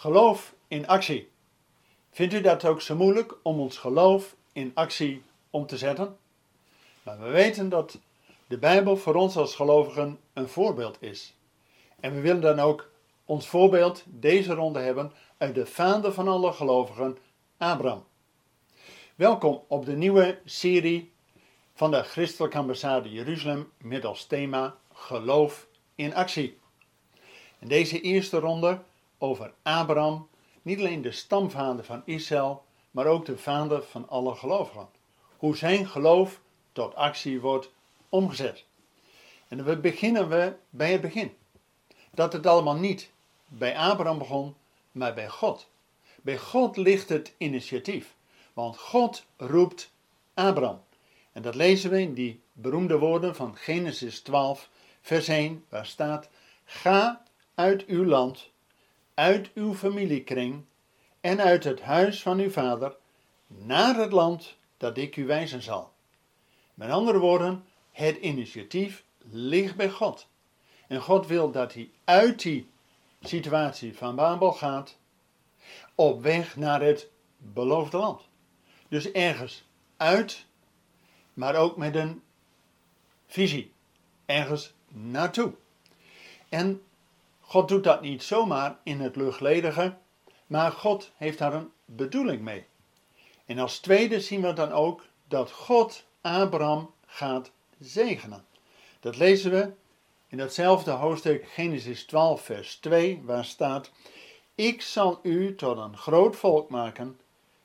Geloof in actie. Vindt u dat ook zo moeilijk om ons geloof in actie om te zetten? Maar we weten dat de Bijbel voor ons als gelovigen een voorbeeld is. En we willen dan ook ons voorbeeld deze ronde hebben uit de vader van alle gelovigen, Abraham. Welkom op de nieuwe serie van de Christelijke Ambassade Jeruzalem met als thema Geloof in actie. In deze eerste ronde over Abraham, niet alleen de stamvader van Israël, maar ook de vader van alle gelovigen. Hoe zijn geloof tot actie wordt omgezet. En we beginnen we bij het begin. Dat het allemaal niet bij Abraham begon, maar bij God. Bij God ligt het initiatief. Want God roept Abraham. En dat lezen we in die beroemde woorden van Genesis 12, vers 1, waar staat: Ga uit uw land, uit uw familiekring en uit het huis van uw vader naar het land dat ik u wijzen zal. Met andere woorden, het initiatief ligt bij God. En God wil dat hij uit die situatie van Babel gaat, op weg naar het beloofde land. Dus ergens uit, maar ook met een visie. Ergens naartoe. En God doet dat niet zomaar in het luchtledige, maar God heeft daar een bedoeling mee. En als tweede zien we dan ook dat God Abraham gaat zegenen. Dat lezen we in datzelfde hoofdstuk Genesis 12, vers 2, waar staat: Ik zal u tot een groot volk maken,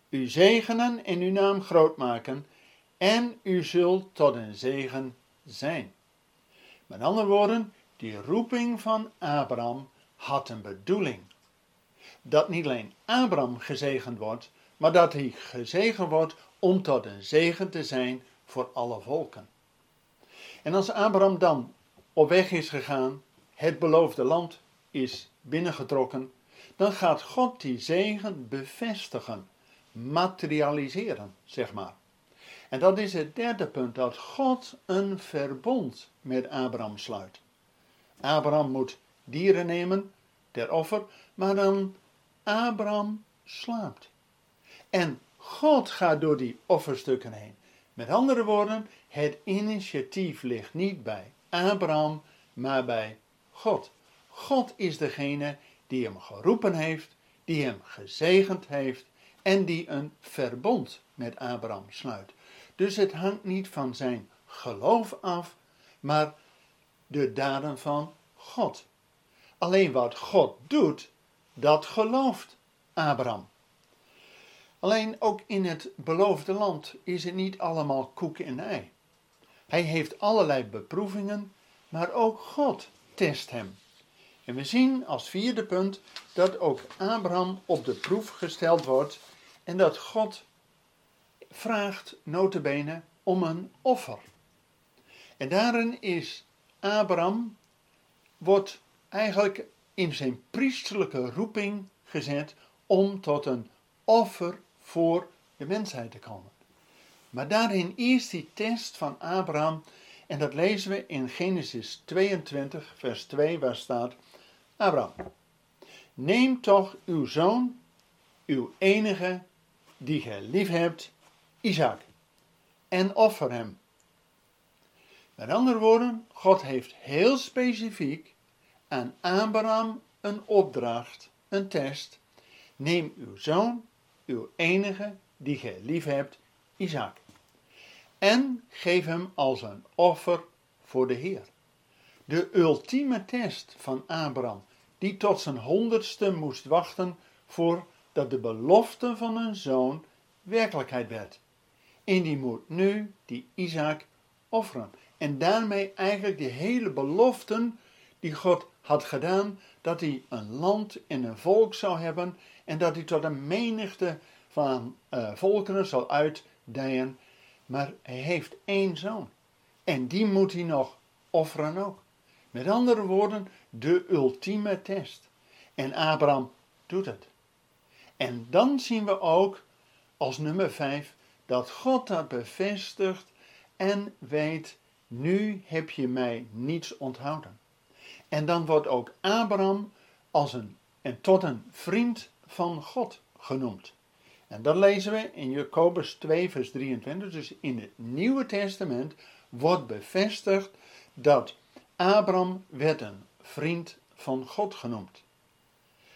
u zegenen en uw naam groot maken, en u zult tot een zegen zijn. Met andere woorden, die roeping van Abraham had een bedoeling. Dat niet alleen Abraham gezegend wordt, maar dat hij gezegend wordt om tot een zegen te zijn voor alle volken. En als Abraham dan op weg is gegaan, het beloofde land is binnengetrokken, dan gaat God die zegen bevestigen, materialiseren, zeg maar. En dat is het derde punt, dat God een verbond met Abraham sluit. Abraham moet dieren nemen ter offer, maar dan Abraham slaapt. En God gaat door die offerstukken heen. Met andere woorden, het initiatief ligt niet bij Abraham, maar bij God. God is degene die hem geroepen heeft, die hem gezegend heeft en die een verbond met Abraham sluit. Dus het hangt niet van zijn geloof af, maar de daden van God. Alleen wat God doet, dat gelooft Abraham. Alleen ook in het beloofde land is het niet allemaal koek en ei. Hij heeft allerlei beproevingen, maar ook God test hem. En we zien als vierde punt dat ook Abraham op de proef gesteld wordt en dat God vraagt notabene om een offer. En daarin is Abraham, wordt eigenlijk in zijn priesterlijke roeping gezet om tot een offer voor de mensheid te komen. Maar daarin is die test van Abraham, en dat lezen we in Genesis 22, vers 2, waar staat: Abraham, neem toch uw zoon, uw enige, die gij lief hebt, Isaac, en offer hem. Met andere woorden, God heeft heel specifiek aan Abraham een opdracht, een test. Neem uw zoon, uw enige, die gij lief hebt, Isaac en geef hem als een offer voor de Heer. De ultieme test van Abraham, die tot zijn honderdste moest wachten voordat de belofte van een zoon werkelijkheid werd. En die moet nu die Isaac offeren. En daarmee eigenlijk die hele beloften die God had gedaan, dat hij een land en een volk zou hebben en dat hij tot een menigte van uh, volkeren zal uitdijen maar hij heeft één zoon. En die moet hij nog offeren ook. Met andere woorden, de ultieme test. En Abraham doet het. En dan zien we ook als nummer 5 dat God dat bevestigt en weet, nu heb je mij niets onthouden. En dan wordt ook Abraham als een en tot een vriend van God genoemd. En dat lezen we in Jacobus 2, vers 23. Dus in het Nieuwe Testament wordt bevestigd dat Abraham werd een vriend van God genoemd.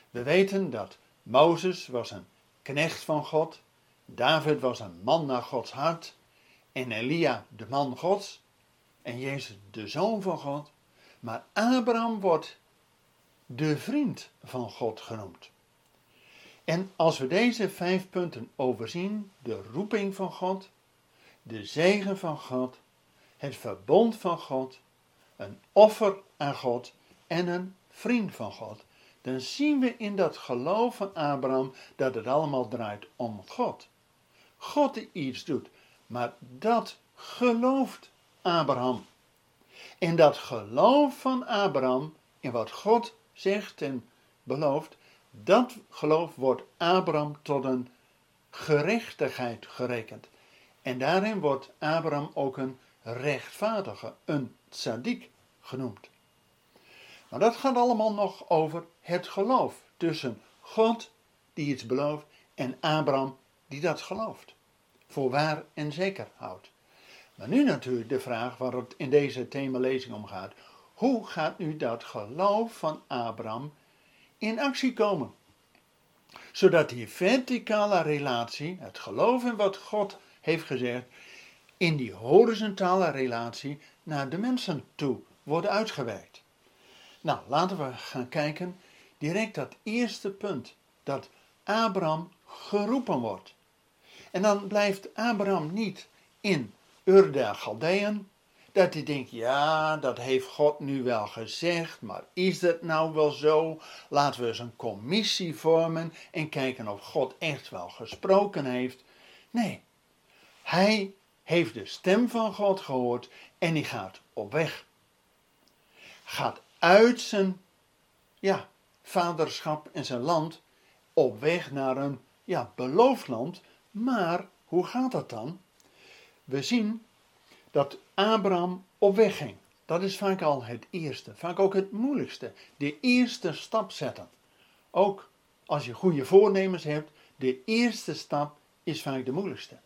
We weten dat Mozes was een knecht van God, David was een man naar Gods hart, en Elia de man Gods, en Jezus de zoon van God. Maar Abraham wordt de vriend van God genoemd. En als we deze vijf punten overzien, de roeping van God, de zegen van God, het verbond van God, een offer aan God en een vriend van God, dan zien we in dat geloof van Abraham dat het allemaal draait om God. God die iets doet, maar dat gelooft Abraham. En dat geloof van Abraham in wat God zegt en belooft, dat geloof wordt Abraham tot een gerechtigheid gerekend. En daarin wordt Abraham ook een rechtvaardige, een tzaddik genoemd. Maar dat gaat allemaal nog over het geloof tussen God die iets belooft en Abraham die dat gelooft, voor waar en zeker houdt. Maar nu natuurlijk de vraag waar het in deze themalezing om gaat. Hoe gaat nu dat geloof van Abraham in actie komen? Zodat die verticale relatie, het geloof in wat God heeft gezegd, in die horizontale relatie naar de mensen toe wordt uitgewerkt. Nou, laten we gaan kijken direct dat eerste punt, dat Abraham geroepen wordt. En dan blijft Abraham niet in Ur der dat hij denkt, ja, dat heeft God nu wel gezegd, maar is dat nou wel zo? Laten we eens een commissie vormen en kijken of God echt wel gesproken heeft. Nee, hij heeft de stem van God gehoord en hij gaat op weg. Gaat uit zijn ja, vaderschap en zijn land op weg naar een ja, beloofd land. Maar hoe gaat dat dan? We zien dat Abraham op weg ging. Dat is vaak al het eerste, vaak ook het moeilijkste. De eerste stap zetten. Ook als je goede voornemens hebt, de eerste stap is vaak de moeilijkste.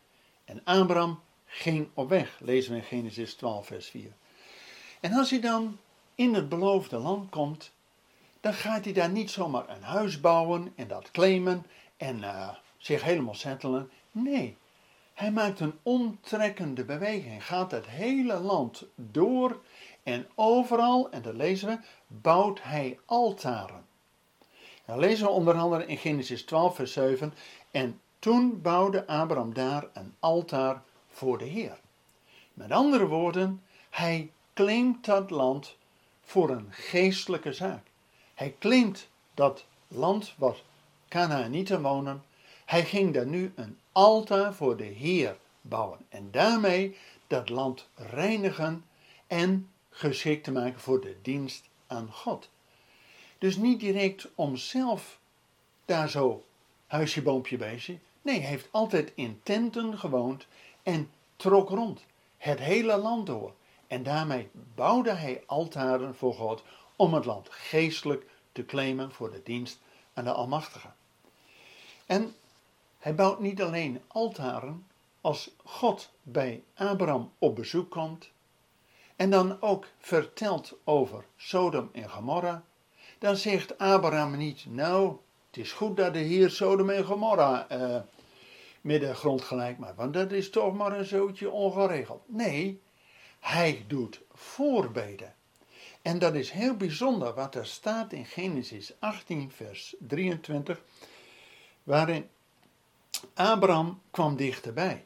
En Abraham ging op weg, lezen we in Genesis 12, vers 4. En als hij dan in het beloofde land komt, dan gaat hij daar niet zomaar een huis bouwen en dat claimen en uh, zich helemaal settelen. Nee, hij maakt een omtrekkende beweging, gaat het hele land door en overal, en dat lezen we, bouwt hij altaren. Dan lezen we onder andere in Genesis 12, vers 7. En toen bouwde Abraham daar een altaar voor de Heer. Met andere woorden, hij claimt dat land voor een geestelijke zaak. Hij claimt dat land wat Canaanieten wonen. Hij ging daar nu een altaar voor de Heer bouwen. En daarmee dat land reinigen en geschikt te maken voor de dienst aan God. Dus niet direct om zelf daar zo huisje, boompje. Nee, hij heeft altijd in tenten gewoond en trok rond. Het hele land door. En daarmee bouwde hij altaren voor God om het land geestelijk te claimen voor de dienst aan de Almachtige. En hij bouwt niet alleen altaren als God bij Abraham op bezoek komt en dan ook vertelt over Sodom en Gomorra, dan zegt Abraham niet, nou, het is goed dat de Heer Sodom en Gomorra met de grond gelijk maakt, want dat is toch maar een zootje ongeregeld. Nee, hij doet voorbeden. En dat is heel bijzonder wat er staat in Genesis 18, vers 23, waarin Abraham kwam dichterbij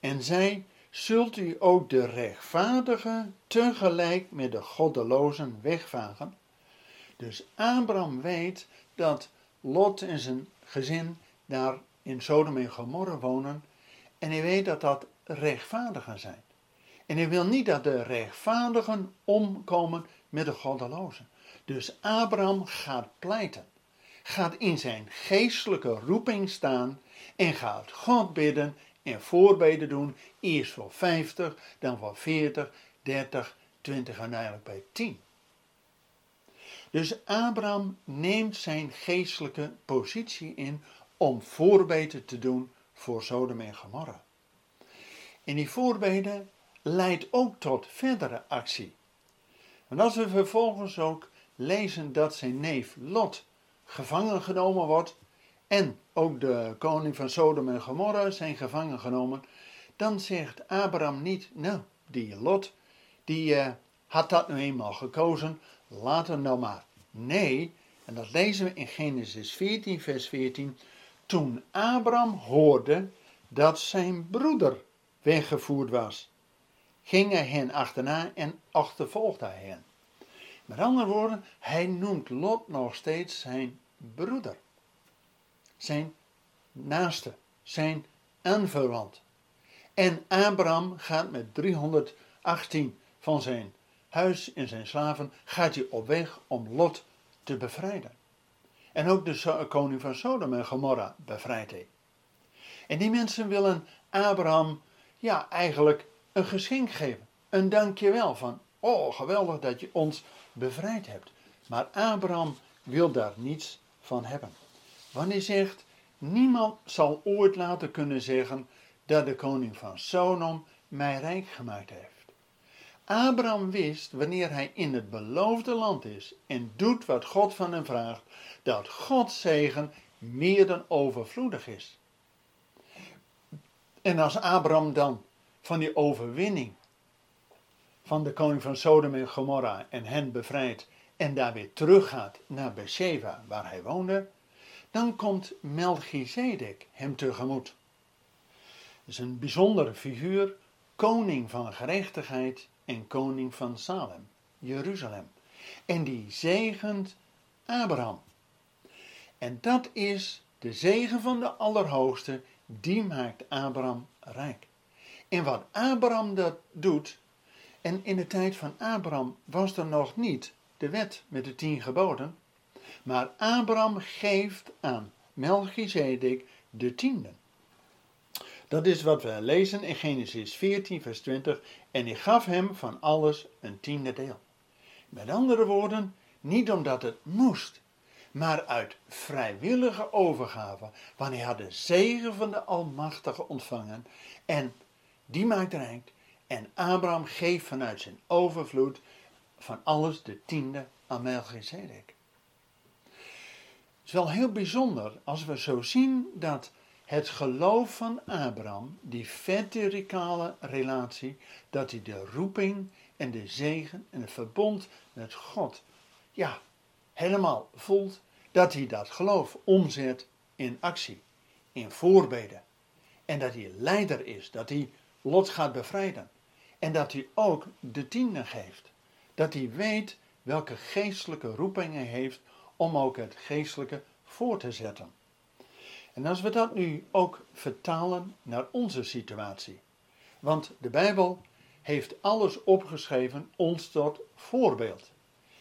en zei: Zult u ook de rechtvaardigen tegelijk met de goddelozen wegvagen? Dus Abraham weet dat Lot en zijn gezin daar in Sodom en Gomorra wonen en hij weet dat dat rechtvaardigen zijn. En hij wil niet dat de rechtvaardigen omkomen met de goddelozen. Dus Abraham gaat pleiten, gaat in zijn geestelijke roeping staan en gaat God bidden en voorbeden doen. Eerst voor 50, dan voor 40, 30, 20 en uiteindelijk bij 10. Dus Abraham neemt zijn geestelijke positie in om voorbeden te doen voor Sodom en Gomorra. En die voorbeden leidt ook tot verdere actie. En als we vervolgens ook lezen dat zijn neef Lot gevangen genomen wordt en ook de koning van Sodom en Gomorra zijn gevangen genomen, dan zegt Abraham niet, nou, die Lot, die uh, had dat nu eenmaal gekozen, laat hem nou maar. Nee, en dat lezen we in Genesis 14, vers 14. Toen Abraham hoorde dat zijn broeder weggevoerd was, ging hij hen achterna en achtervolgde hij hen. Met andere woorden, hij noemt Lot nog steeds zijn broeder, zijn naaste, zijn aanverwant. En Abraham gaat met 318 van zijn huis en zijn slaven, gaat hij op weg om Lot te bevrijden. En ook de koning van Sodom en Gomorra bevrijdt hij. En die mensen willen Abraham, ja, eigenlijk een geschenk geven. Een dankjewel van, oh, geweldig dat je ons bevrijd hebt. Maar Abraham wil daar niets van hebben. Want hij zegt, niemand zal ooit laten kunnen zeggen dat de koning van Sodom mij rijk gemaakt heeft. Abraham wist, wanneer hij in het beloofde land is en doet wat God van hem vraagt, dat Gods zegen meer dan overvloedig is. En als Abraham dan van die overwinning van de koning van Sodom en Gomorra en hen bevrijdt en daar weer teruggaat naar Beersheba waar hij woonde, dan komt Melchizedek hem tegemoet. Dat is een bijzondere figuur, koning van gerechtigheid en koning van Salem, Jeruzalem. En die zegent Abraham. En dat is de zegen van de Allerhoogste, die maakt Abraham rijk. En wat Abraham dat doet, en in de tijd van Abraham was er nog niet de wet met de tien geboden, maar Abraham geeft aan Melchizedek de tiende. Dat is wat we lezen in Genesis 14, vers 20. En ik gaf hem van alles een tiende deel. Met andere woorden, niet omdat het moest, maar uit vrijwillige overgave. Want hij had de zegen van de Almachtige ontvangen. En die maakt rijk. En Abraham geeft vanuit zijn overvloed van alles de tiende aan Melchizedek. Het is wel heel bijzonder als we zo zien dat het geloof van Abraham, die verticale relatie, dat hij de roeping en de zegen en het verbond met God, ja, helemaal voelt, dat hij dat geloof omzet in actie, in voorbeden. En dat hij leider is, dat hij Lot gaat bevrijden. En dat hij ook de tiende geeft. Dat hij weet welke geestelijke roeping hij heeft om ook het geestelijke voor te zetten. En als we dat nu ook vertalen naar onze situatie. Want de Bijbel heeft alles opgeschreven ons tot voorbeeld.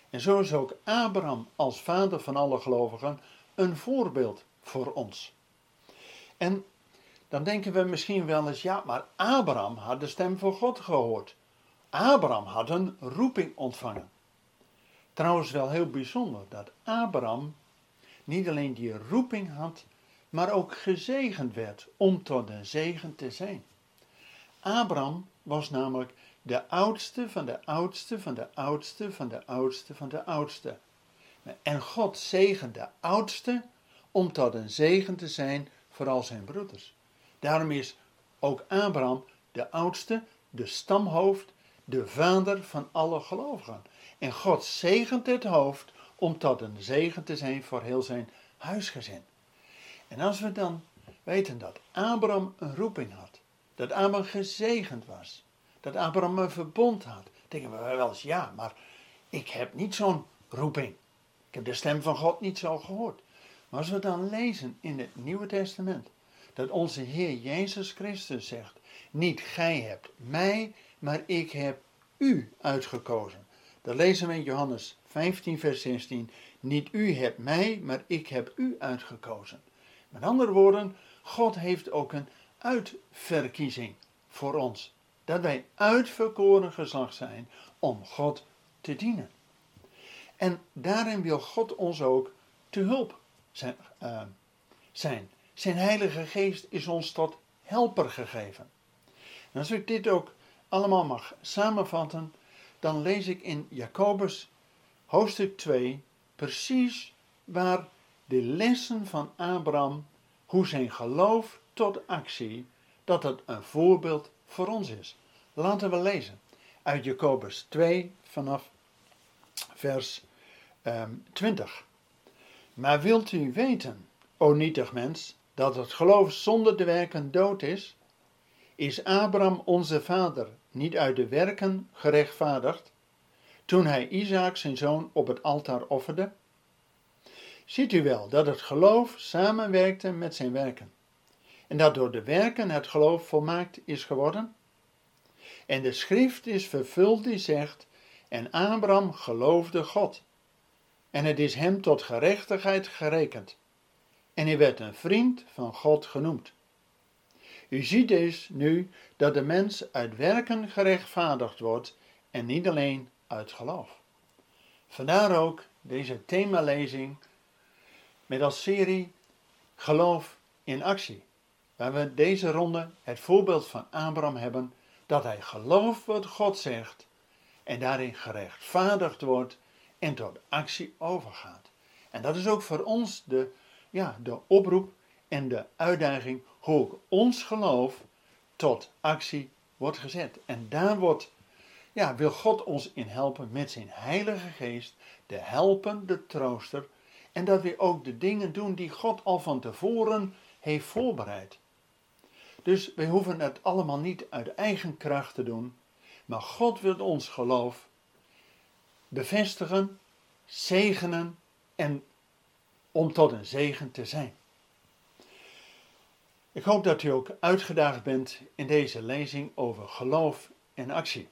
En zo is ook Abraham als vader van alle gelovigen een voorbeeld voor ons. En dan denken we misschien wel eens, ja, maar Abraham had de stem van God gehoord. Abraham had een roeping ontvangen. Trouwens wel heel bijzonder dat Abraham niet alleen die roeping had, maar ook gezegend werd om tot een zegen te zijn. Abraham was namelijk de oudste van de oudste van de oudste van de oudste van de oudste. En God zegende de oudste om tot een zegen te zijn voor al zijn broeders. Daarom is ook Abraham de oudste, de stamhoofd, de vader van alle gelovigen. En God zegent het hoofd om tot een zegen te zijn voor heel zijn huisgezin. En als we dan weten dat Abraham een roeping had, dat Abraham gezegend was, dat Abraham een verbond had, denken we wel eens, ja, maar ik heb niet zo'n roeping. Ik heb de stem van God niet zo gehoord. Maar als we dan lezen in het Nieuwe Testament, dat onze Heer Jezus Christus zegt, niet gij hebt mij, maar ik heb u uitgekozen. Dat lezen we in Johannes 15, vers 16. Niet u hebt mij, maar ik heb u uitgekozen. Met andere woorden, God heeft ook een uitverkiezing voor ons. Dat wij uitverkoren geslacht zijn om God te dienen. En daarin wil God ons ook te hulp zijn. Uh, zijn. Zijn Heilige Geest is ons tot helper gegeven. En als ik dit ook allemaal mag samenvatten, dan lees ik in Jacobus hoofdstuk 2 precies waar de lessen van Abraham, hoe zijn geloof tot actie, dat het een voorbeeld voor ons is. Laten we lezen uit Jacobus 2 vanaf vers um, ehm, 20. Maar wilt u weten, o nietig mens, dat het geloof zonder de werken dood is? Is Abraham onze vader niet uit de werken gerechtvaardigd, toen hij Isaac zijn zoon op het altaar offerde? Ziet u wel dat het geloof samenwerkte met zijn werken, en dat door de werken het geloof volmaakt is geworden? En de schrift is vervuld die zegt, en Abraham geloofde God, en het is hem tot gerechtigheid gerekend, en hij werd een vriend van God genoemd. U ziet dus nu dat de mens uit werken gerechtvaardigd wordt en niet alleen uit geloof. Vandaar ook deze themalezing met als serie Geloof in actie, waar we deze ronde het voorbeeld van Abraham hebben dat hij gelooft wat God zegt en daarin gerechtvaardigd wordt en tot actie overgaat. En dat is ook voor ons de, ja, de oproep en de uitdaging hoe ook ons geloof tot actie wordt gezet. En daar wordt, ja, wil God ons in helpen met zijn Heilige Geest, de helpende trooster. En dat we ook de dingen doen die God al van tevoren heeft voorbereid. Dus we hoeven het allemaal niet uit eigen kracht te doen, maar God wil ons geloof bevestigen, zegenen en om tot een zegen te zijn. Ik hoop dat u ook uitgedaagd bent in deze lezing over geloof en actie.